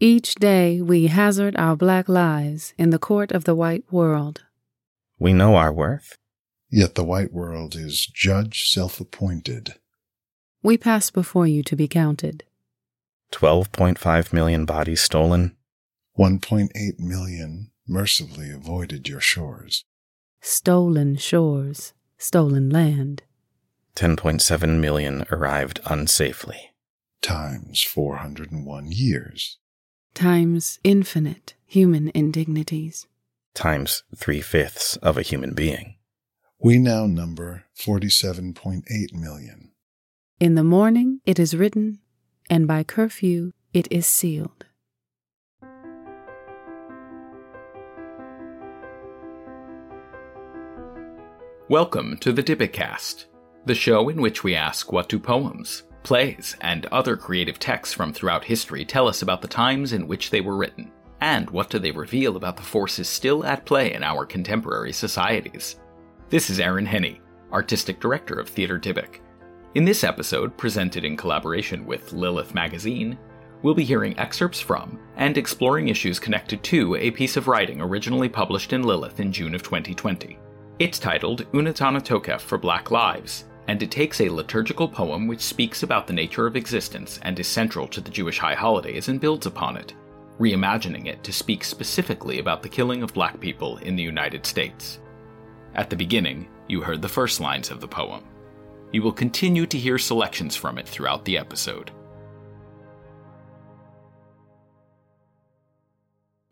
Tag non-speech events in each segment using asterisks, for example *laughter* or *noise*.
Each day we hazard our black lives in the court of the white world. We know our worth. Yet the white world is judge self appointed. We pass before you to be counted. 12.5 million bodies stolen. 1.8 million mercifully avoided your shores. Stolen shores, stolen land. 10.7 million arrived unsafely. Times 401 years. Times infinite human indignities. Times three fifths of a human being. We now number 47.8 million. In the morning it is written, and by curfew it is sealed. Welcome to the Dybbukcast, the show in which we ask what do poems, plays, and other creative texts from throughout history tell us about the times in which they were written, and what do they reveal about the forces still at play in our contemporary societies. This is Aaron Henne, Artistic Director of Theatre Dybbuk. In this episode, presented in collaboration with Lilith Magazine, we'll be hearing excerpts from and exploring issues connected to a piece of writing originally published in Lilith in June of 2020. It's titled Unetaneh Tokef for Black Lives, and it takes a liturgical poem which speaks about the nature of existence and is central to the Jewish high holidays and builds upon it, reimagining it to speak specifically about the killing of black people in the United States. At the beginning, you heard the first lines of the poem. You will continue to hear selections from it throughout the episode.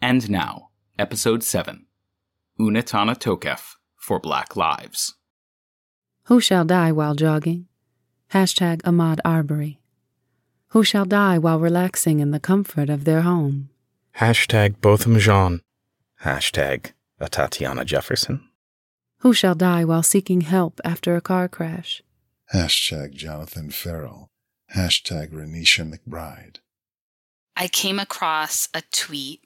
And now, Episode 7 Unetaneh Tokef for Black Lives. Who shall die while jogging? Hashtag Ahmaud Arbery. Who shall die while relaxing in the comfort of their home? Hashtag Botham Jean. Hashtag Atatiana Jefferson. Who shall die while seeking help after a car crash? Hashtag Jonathan Ferrell. Hashtag Renisha McBride. I came across a tweet,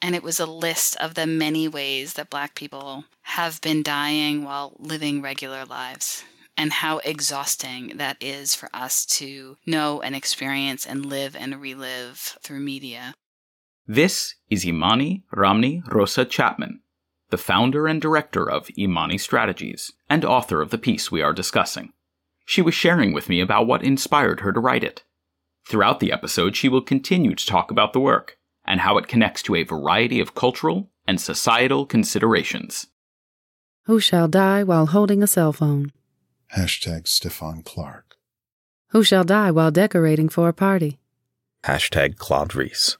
and it was a list of the many ways that Black people have been dying while living regular lives, and how exhausting that is for us to know and experience and live and relive through media. This is Imani Romney-Rosa Chapman, the founder and director of Imani Strategies and author of the piece we are discussing. She was sharing with me about what inspired her to write it. Throughout the episode, she will continue to talk about the work and how it connects to a variety of cultural and societal considerations. Who shall die while holding a cell phone? Hashtag Stephon Clark. Who shall die while decorating for a party? Hashtag Claude Reese.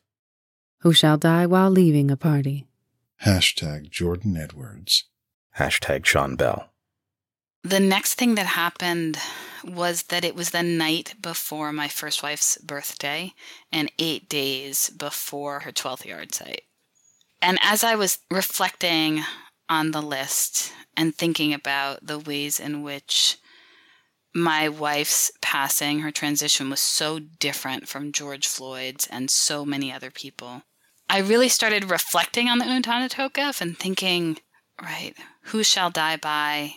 Who shall die while leaving a party? Hashtag Jordan Edwards. Hashtag Sean Bell. The next thing that happened was that it was the night before my first wife's birthday and eight days before her 12th yahrzeit. And as I was reflecting on the list and thinking about the ways in which my wife's passing, her transition was so different from George Floyd's and so many other people, I really started reflecting on the Unetaneh and thinking, right, who shall die by?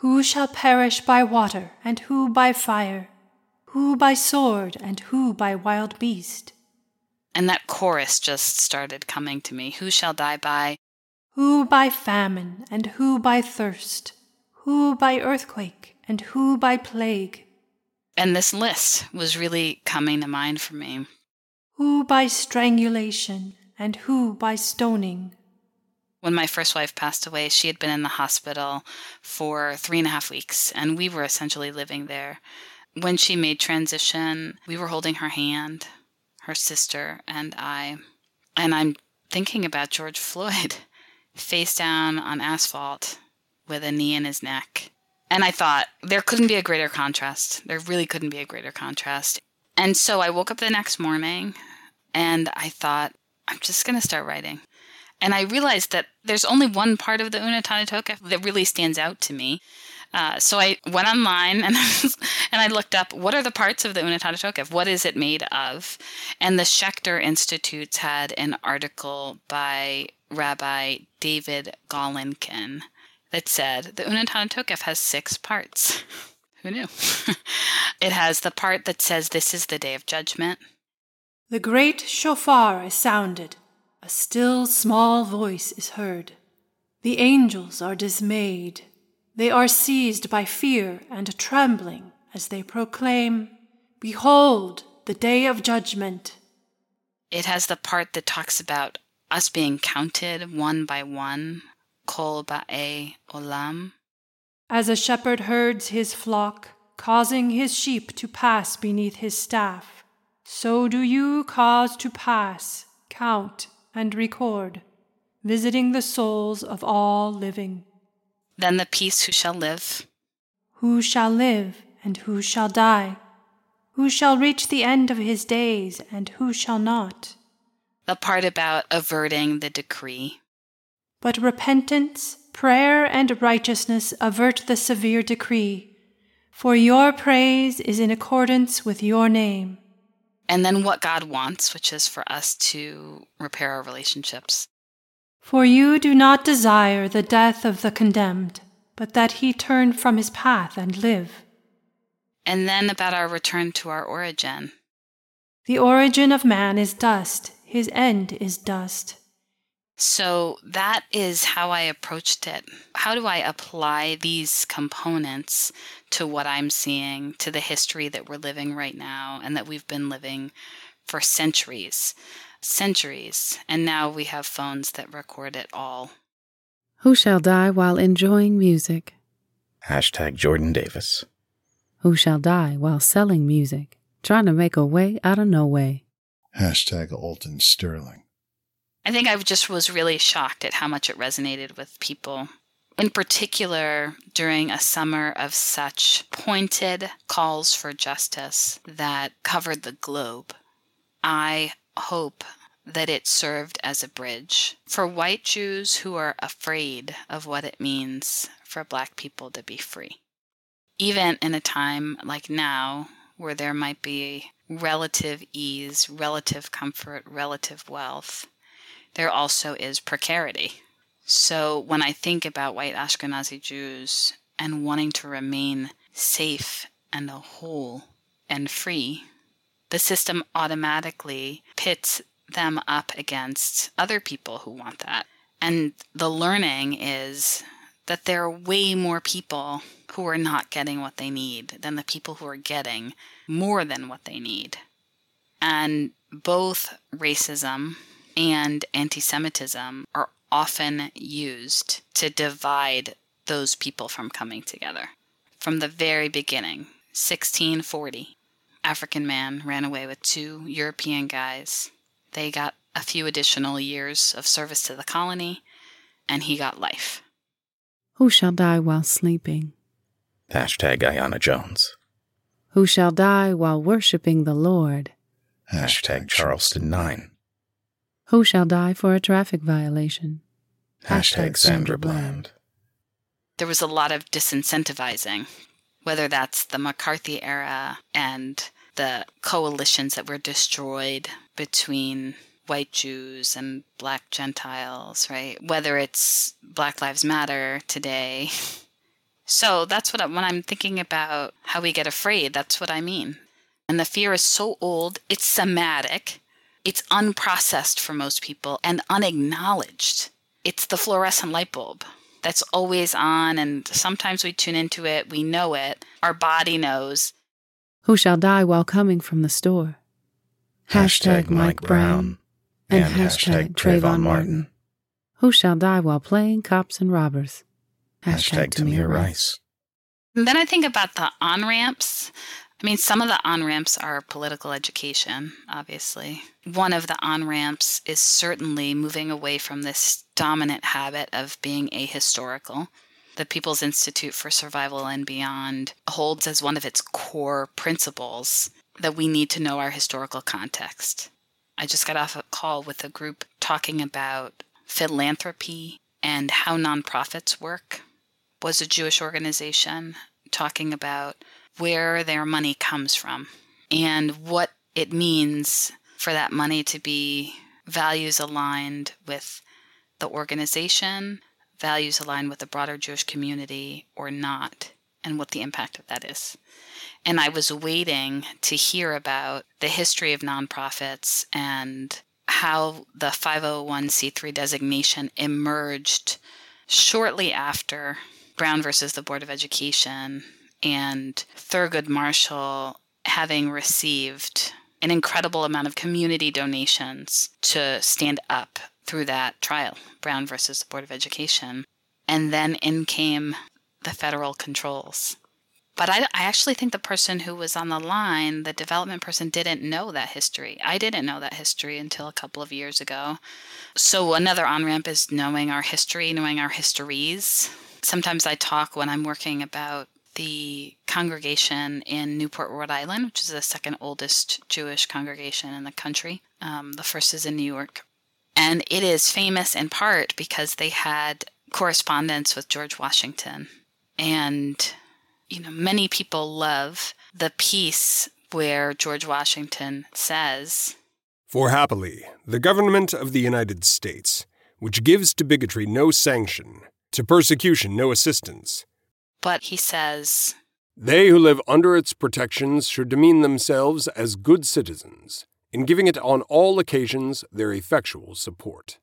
Who shall perish by water, and who by fire? Who by sword, and who by wild beast? And that chorus just started coming to me. Who shall die by? Who by famine, and who by thirst? Who by earthquake, and who by plague? And this list was really coming to mind for me. Who by strangulation, and who by stoning? When my first wife passed away, she had been in the hospital for three and a half weeks, and we were essentially living there. When she made transition, we were holding her hand, her sister and I. And I'm thinking about George Floyd *laughs* face down on asphalt with a knee in his neck. And I thought there couldn't be a greater contrast. There really couldn't be a greater contrast. And so I woke up the next morning and I thought, I'm just going to start writing. And I realized that there's only one part of the Unetaneh Tokef that really stands out to me. Uh, so I went online and, *laughs* and I looked up what are the parts of the Unetaneh Tokef? What is it made of? And the Schechter Institutes had an article by Rabbi David Golinkin that said the Unetaneh Tokef has six parts. *laughs* Who knew? *laughs* it has the part that says this is the day of judgment. The great shofar is sounded, a still small voice is heard. The angels are dismayed. They are seized by fear and trembling as they proclaim, Behold, the day of judgment. It has the part that talks about us being counted one by one, kol ba'e olam. As a shepherd herds his flock, causing his sheep to pass beneath his staff, so do you cause to pass, count, and record, visiting the souls of all living. Then the piece who shall live. Who shall live and who shall die? Who shall reach the end of his days and who shall not? The part about averting the decree. But repentance, prayer, and righteousness avert the severe decree, for your praise is in accordance with your name. And then what God wants, which is for us to repair our relationships. For you do not desire the death of the condemned, but that he turn from his path and live. And then about our return to our origin. The origin of man is dust, his end is dust. So that is how I approached it. How do I apply these components to what I'm seeing, to the history that we're living right now, and that we've been living for centuries? Centuries. And now we have phones that record it all. Who shall die while enjoying music? Hashtag Jordan Davis. Who shall die while selling music, trying to make a way out of no way? Hashtag Alton Sterling. I think I just was really shocked at how much it resonated with people. In particular, during a summer of such pointed calls for justice that covered the globe, I hope that it served as a bridge for white Jews who are afraid of what it means for black people to be free. Even in a time like now, where there might be relative ease, relative comfort, relative wealth, there also is precarity. So when I think about white Ashkenazi Jews and wanting to remain safe and whole and free, the system automatically pits them up against other people who want that. And the learning is that there are way more people who are not getting what they need than the people who are getting more than what they need. And both racism and anti Semitism are often used to divide those people from coming together. From the very beginning, 1640, African man ran away with two European guys. They got a few additional years of service to the colony, and he got life. Who shall die while sleeping? Hashtag Aiyana Jones. Who shall die while worshiping the Lord? Hashtag Charleston 9. Who shall die for a traffic violation? Hashtag Sandra Bland. There was a lot of disincentivizing, whether that's the McCarthy era and the coalitions that were destroyed between white Jews and black Gentiles, right? Whether it's Black Lives Matter today. So that's what I, when I'm thinking about how we get afraid, that's what I mean. And the fear is so old, it's somatic, it's unprocessed for most people and unacknowledged. It's the fluorescent light bulb that's always on, and sometimes we tune into it, we know it, our body knows. Who shall die while coming from the store? Hashtag Mike Brown. and And hashtag hashtag Trayvon Trayvon Martin. Martin. Who shall die while playing cops and robbers? Hashtag Tamir Rice. And then I think about the on ramps. I mean, some of the on ramps are political education, obviously. One of the on ramps is certainly moving away from this dominant habit of being ahistorical. The People's Institute for Survival and Beyond holds as one of its core principles that we need to know our historical context. I just got off a call with a group talking about philanthropy and how nonprofits work. Was a Jewish organization talking about where their money comes from and what it means for that money to be values aligned with the organization, values aligned with the broader Jewish community, or not. and what the impact of that is. And I was waiting to hear about the history of nonprofits and how the 501c3 designation emerged shortly after Brown versus the Board of Education and Thurgood Marshall having received an incredible amount of community donations to stand up through that trial, Brown versus the Board of Education. And then in came the federal controls. But I, I, actually think the person who was on the line, the development person, didn't know that history. I didn't know that history until a couple of years ago. So, another on ramp is knowing our history, knowing our histories. Sometimes I talk when I'm working about the congregation in Newport, Rhode Island, which is the second oldest Jewish congregation in the country. Um, the first is in New York. And it is famous in part because they had correspondence with George Washington. And you know, many people love the piece where George Washington says, For happily, the government of the United States, which gives to bigotry no sanction, to persecution no assistance. But he says, They who live under its protections should demean themselves as good citizens, in giving it on all occasions their effectual support.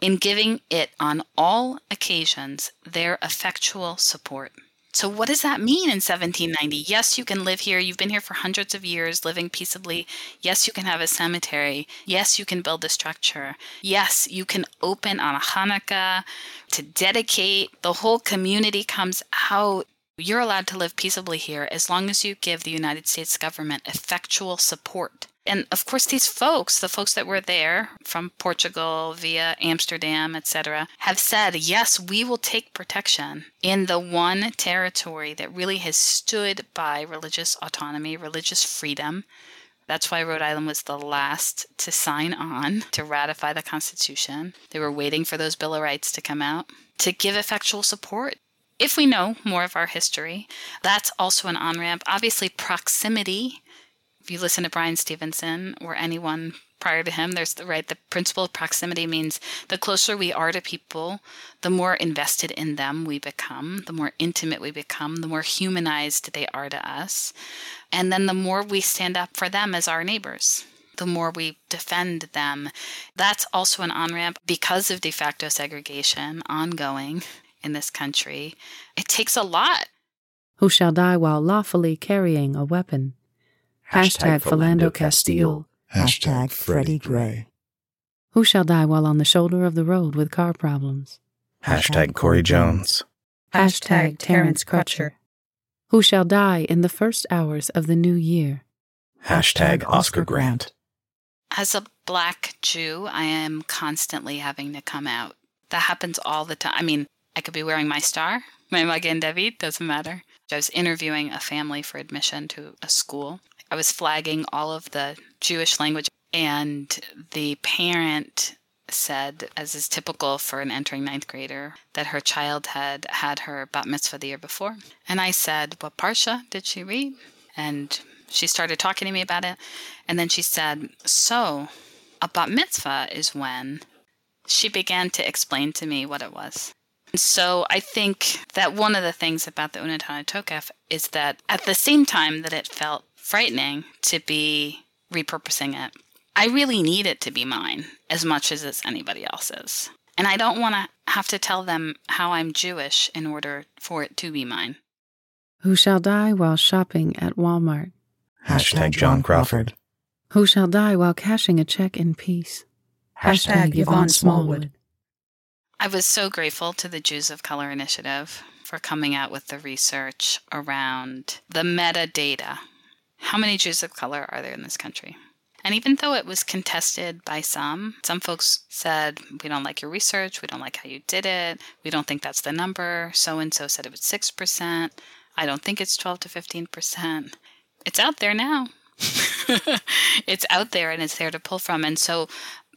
In giving it on all occasions their effectual support. So, what does that mean in 1790? Mm-hmm. Yes, you can live here. You've been here for hundreds of years, living peaceably. Yes, you can have a cemetery. Yes, you can build a structure. Yes, you can open on a Hanukkah to dedicate. The whole community comes out. You're allowed to live peaceably here as long as you give the United States government effectual support. And of course, these folks, the folks that were there from Portugal via Amsterdam, etc., have said, yes, we will take protection in the one territory that really has stood by religious autonomy, religious freedom. That's why Rhode Island was the last to sign on to ratify the Constitution. They were waiting for those Bill of Rights to come out to give effectual support if we know more of our history, that's also an on ramp. Obviously, proximity if you listen to Bryan Stevenson or anyone prior to him, there's the right the principle of proximity means the closer we are to people, the more invested in them we become, the more intimate we become, the more humanized they are to us. And then the more we stand up for them as our neighbors the more we defend them. That's also an on ramp because of de facto segregation ongoing in this country. It takes a lot. Who shall die while lawfully carrying a weapon? Hashtag Philando Castile. Hashtag Freddie Gray. Who shall die while on the shoulder of the road with car problems? Hashtag Corey Jones. Hashtag Terrence Crutcher. Who shall die in the first hours of the new year? Hashtag Oscar Grant. As a black Jew, I am constantly having to come out. That happens all the time. I mean, I could be wearing my star, my Magen David, doesn't matter. I was interviewing a family for admission to a school, I was flagging all of the Jewish language, and the parent said, as is typical for an entering ninth grader, that her child had had her bat mitzvah the year before. And I said, What parsha did she read? And she started talking to me about it. And then she said, So, a bat mitzvah is when she began to explain to me what it was. So I think that one of the things about the Unetaneh Tokef is that at the same time that it felt frightening to be repurposing it. I really need it to be mine as much as it's anybody else's. And I don't want to have to tell them how I'm Jewish in order for it to be mine. Who shall die while shopping at Walmart? Hashtag John Crawford. Who shall die while cashing a check in peace? Hashtag Yvonne Smallwood. I was so grateful to the Jews of Color Initiative for coming out with the research around the metadata how many Jews of color are there in this country? And even though it was contested by some, some folks said, We don't like your research. We don't like how you did it. We don't think that's the number. So and so said it was 6%. I don't think it's 12 to 15%. It's out there now. *laughs* it's out there and it's there to pull from. And so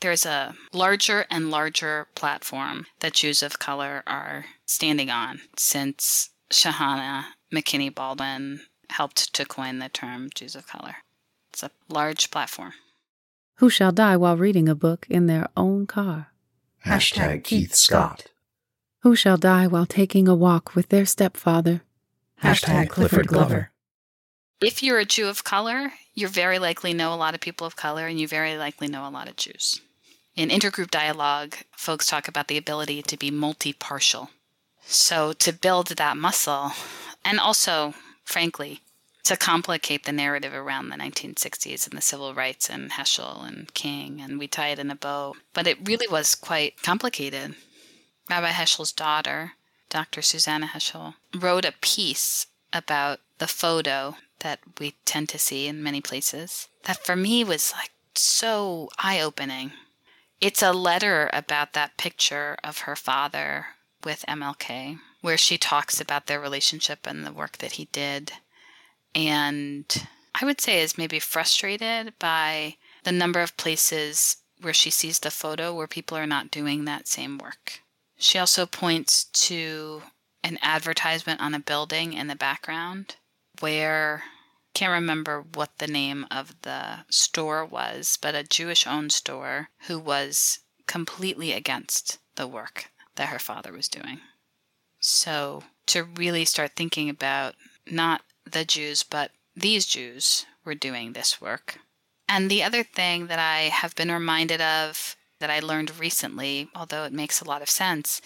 there's a larger and larger platform that Jews of color are standing on since Shahanna McKinney Baldwin helped to coin the term Jews of color. It's a large platform. Who shall die while reading a book in their own car? Hashtag Keith Scott. Who shall die while taking a walk with their stepfather? Hashtag Clifford Glover. If you're a Jew of color, you very likely know a lot of people of color and you very likely know a lot of Jews. In intergroup dialogue, folks talk about the ability to be multi partial. So, to build that muscle, and also, frankly, to complicate the narrative around the 1960s and the civil rights and Heschel and King, and we tie it in a bow. But it really was quite complicated. Rabbi Heschel's daughter, Dr. Susannah Heschel, wrote a piece about the photo that we tend to see in many places that for me was like so eye opening. It's a letter about that picture of her father with MLK, where she talks about their relationship and the work that he did and I would say is maybe frustrated by the number of places where she sees the photo where people are not doing that same work. She also points to an advertisement on a building in the background where can't remember what the name of the store was, but a Jewish owned store who was completely against the work that her father was doing. So to really start thinking about not the Jews, but these Jews were doing this work. And the other thing that I have been reminded of that I learned recently, although it makes a lot of sense,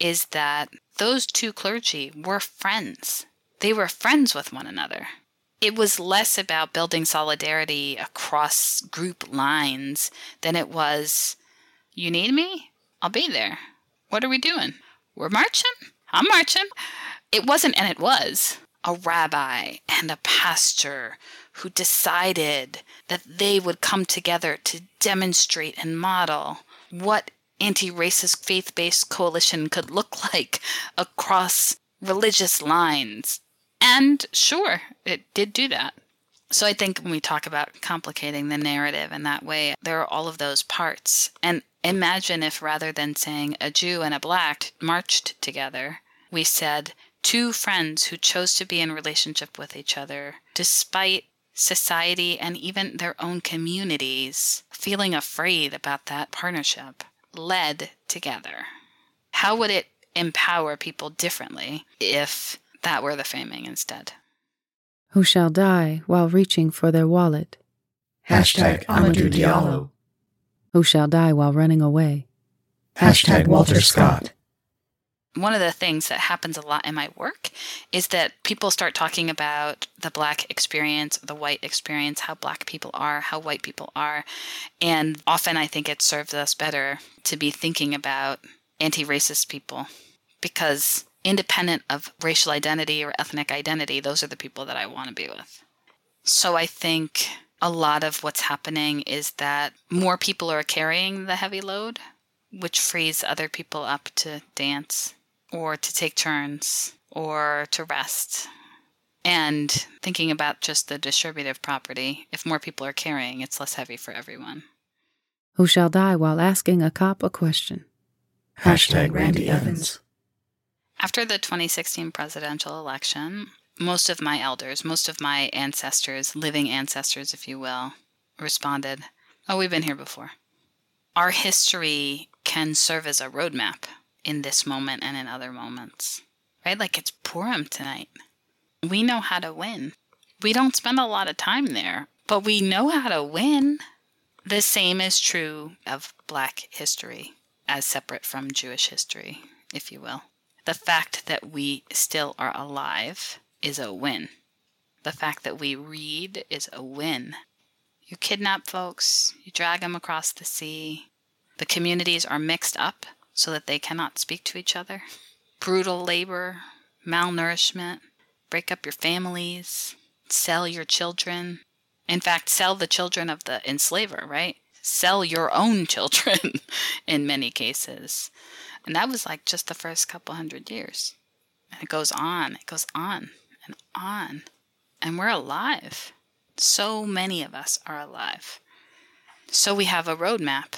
is that those two clergy were friends. They were friends with one another. It was less about building solidarity across group lines than it was, you need me? I'll be there. What are we doing? We're marching? I'm marching. It wasn't, and it was a rabbi and a pastor who decided that they would come together to demonstrate and model what anti racist faith based coalition could look *laughs* like across religious lines. And sure, it did do that. So I think when we talk about complicating the narrative in that way, there are all of those parts. And imagine if rather than saying a Jew and a black marched together, we said two friends who chose to be in relationship with each other despite society and even their own communities feeling afraid about that partnership led together. How would it empower people differently if that were the framing instead? Who shall die while reaching for their wallet? Hashtag Amadou Diallo. Who shall die while running away? Hashtag Walter Scott one of the things that happens a lot in my work is that people start talking about the black experience, the white experience, how black people are, how white people are. And often I think it serves us better to be thinking about anti racist people because independent of racial identity or ethnic identity, those are the people that I want to be with. So I think a lot of what's happening is that more people are carrying the heavy load, which frees other people up to dance or to take turns or to rest. And thinking about just the distributive property, if more people are carrying, it's less heavy for everyone. Who shall die while asking a cop a question? Hashtag Randy Evans. After the 2016 presidential election, most of my elders, most of my ancestors, living ancestors, if you will, responded, Oh, we've been here before. Our history can serve as a roadmap in this moment and in other moments, right? Like it's Purim tonight. We know how to win. We don't spend a lot of time there, but we know how to win. The same is true of Black history as separate from Jewish history, if you will. The fact that we still are alive is a win. The fact that we read is a win. You kidnap folks, you drag them across the sea. The communities are mixed up so that they cannot speak to each other. Brutal labor, malnourishment, break up your families, sell your children. In fact, sell the children of the enslaver, right? Sell your own *laughs* children in many cases. And that was like just the first couple hundred years. And it goes on, it goes on and on. And we're alive. So many of us are alive. So we have a roadmap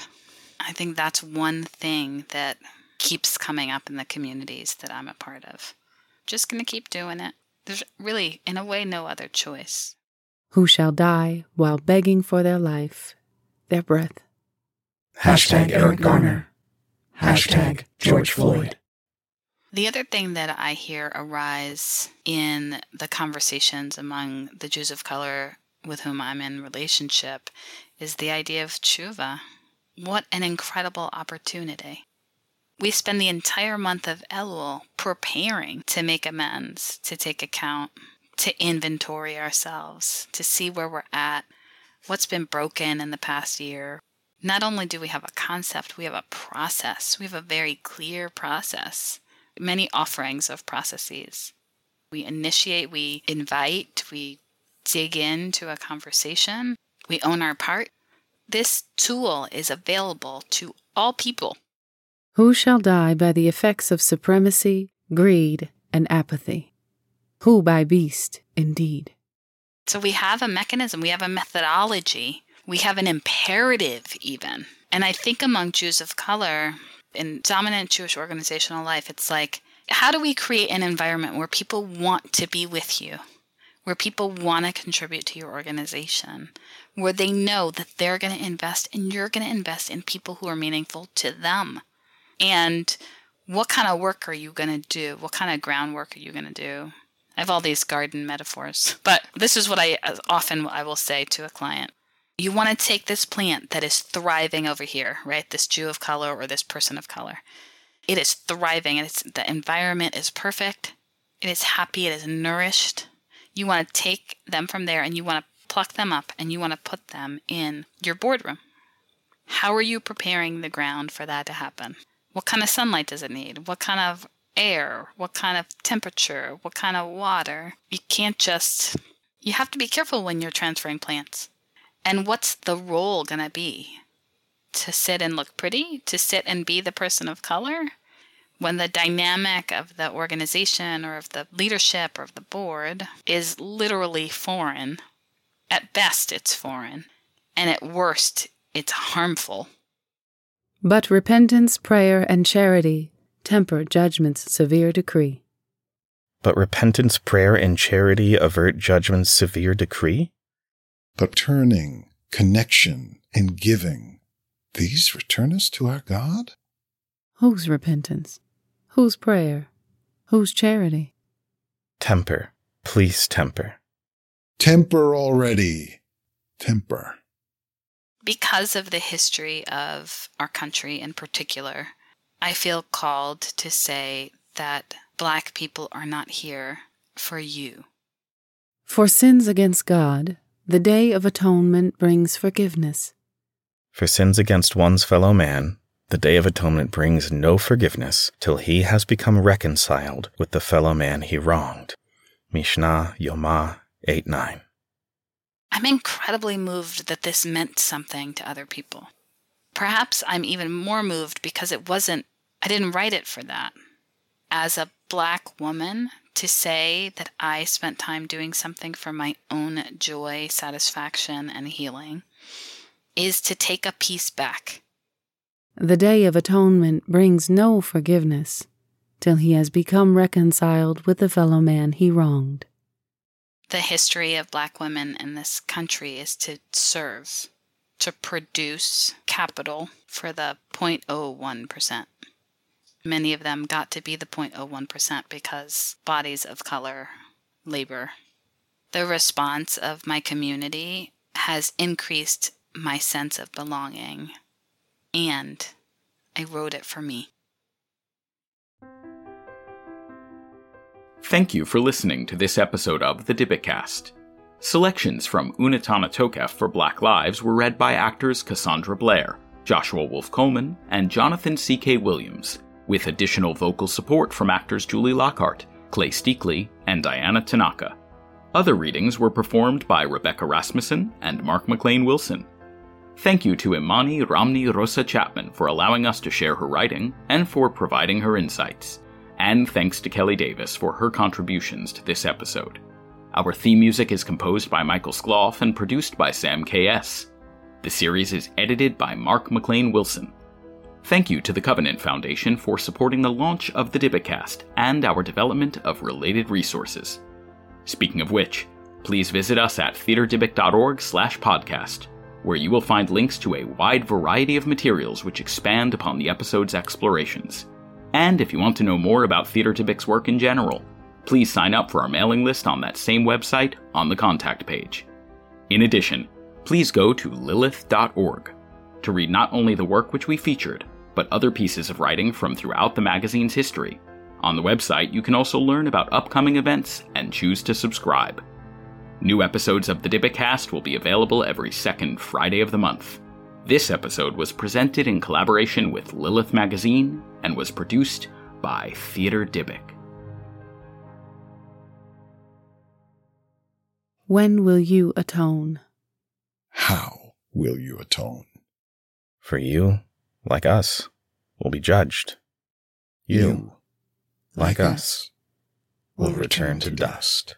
I think that's one thing that keeps coming up in the communities that I'm a part of. Just going to keep doing it. There's really, in a way, no other choice. Who shall die while begging for their life, their breath? Hashtag Eric Garner. Hashtag George Floyd. The other thing that I hear arise in the conversations among the Jews of color with whom I'm in relationship is the idea of tshuva. What an incredible opportunity. We spend the entire month of Elul preparing to make amends, to take account, to inventory ourselves, to see where we're at, what's been broken in the past year. Not only do we have a concept, we have a process. We have a very clear process, many offerings of processes. We initiate, we invite, we dig into a conversation, we own our part. This tool is available to all people. Who shall die by the effects of supremacy, greed, and apathy? Who by beast, indeed? So we have a mechanism, we have a methodology, we have an imperative, even. And I think among Jews of color, in dominant Jewish organizational life, it's like, how do we create an environment where people want to be with you? Where people want to contribute to your organization, where they know that they're going to invest and you're going to invest in people who are meaningful to them. And what kind of work are you going to do? What kind of groundwork are you going to do? I have all these garden metaphors, *laughs* but this is what I uh, often I will say to a client. You want to take this plant that is thriving over here, right? This Jew of color or this person of color. It is thriving and it's the environment is perfect. It is happy, it is nourished. You want to take them from there and you want to pluck them up and you want to put them in your boardroom. How are you preparing the ground for that to happen? What kind of sunlight does it need? What kind of air, what kind of temperature, what kind of water. You can't just, you have to be careful when you're transferring plants. And what's the role going to be? To sit and look pretty? To sit and be the person of color? When the dynamic of the organization or of the leadership or of the board is literally foreign, at best it's foreign, and at worst it's harmful. But repentance, prayer, and charity temper judgment's severe decree. But repentance, prayer, and charity avert judgment's severe decree? But turning, connection, and giving, these return us to our God? Whose repentance? Whose prayer? Whose charity? Temper. Please temper. Temper already. Temper. Because of the history of our country in particular, I feel called to say that Black people are not here for you. For sins against God, the Day of Atonement brings forgiveness. For sins against one's fellow man, the Day of Atonement brings no forgiveness till he has become reconciled with the fellow man he wronged. Mishnah Yoma 8 9. I'm incredibly moved that this meant something to other people. Perhaps I'm even more moved because it wasn't I didn't write it for that. As a black woman, to say that I spent time doing something for my own joy, satisfaction, and healing is to take a piece back. The Day of Atonement brings no forgiveness till he has become reconciled with the fellow man he wronged. The history of black women in this country is to serve, to produce capital for the 0.01%. Many of them got to be the 0.01% because bodies of color labor. The response of my community has increased my sense of belonging, and I wrote it for me. Thank you for listening to this episode of the Dybbukcast. Selections from Unetaneh Tokef for Black Lives were read by actors Cassandra Blair, Joshua Wolf Coleman, and Jonathan C.K. Williams with additional vocal support from actors Julie Lockhart, Clay Steakley, and Diana Tanaka. Other readings were performed by Rebecca Rasmussen and Mark McLean Wilson. Thank you to Imani Romney-Rosa Chapman for allowing us to share her writing and for providing her insights. And thanks to Kelly Davis for her contributions to this episode. Our theme music is composed by Michael Skloff and produced by Sam K.S. The series is edited by Mark McLean Wilson. Thank you to the Covenant Foundation for supporting the launch of the Dybbukcast and our development of related resources. Speaking of which, please visit us at theaterdybbuk.org slash podcast, where you will find links to a wide variety of materials which expand upon the episode's explorations. And if you want to know more about Theater Dybbuk's work in general, please sign up for our mailing list on that same website on the contact page. In addition, please go to lilith.org to read not only the work which we featured, but other pieces of writing from throughout the magazine's history. On the website, you can also learn about upcoming events and choose to subscribe. New episodes of the Dybbukcast will be available every second Friday of the month. This episode was presented in collaboration with Lilith Magazine and was produced by Theater Dybbuk. When will you atone? How will you atone? For you, like us, will be judged. You, like us, will return to dust.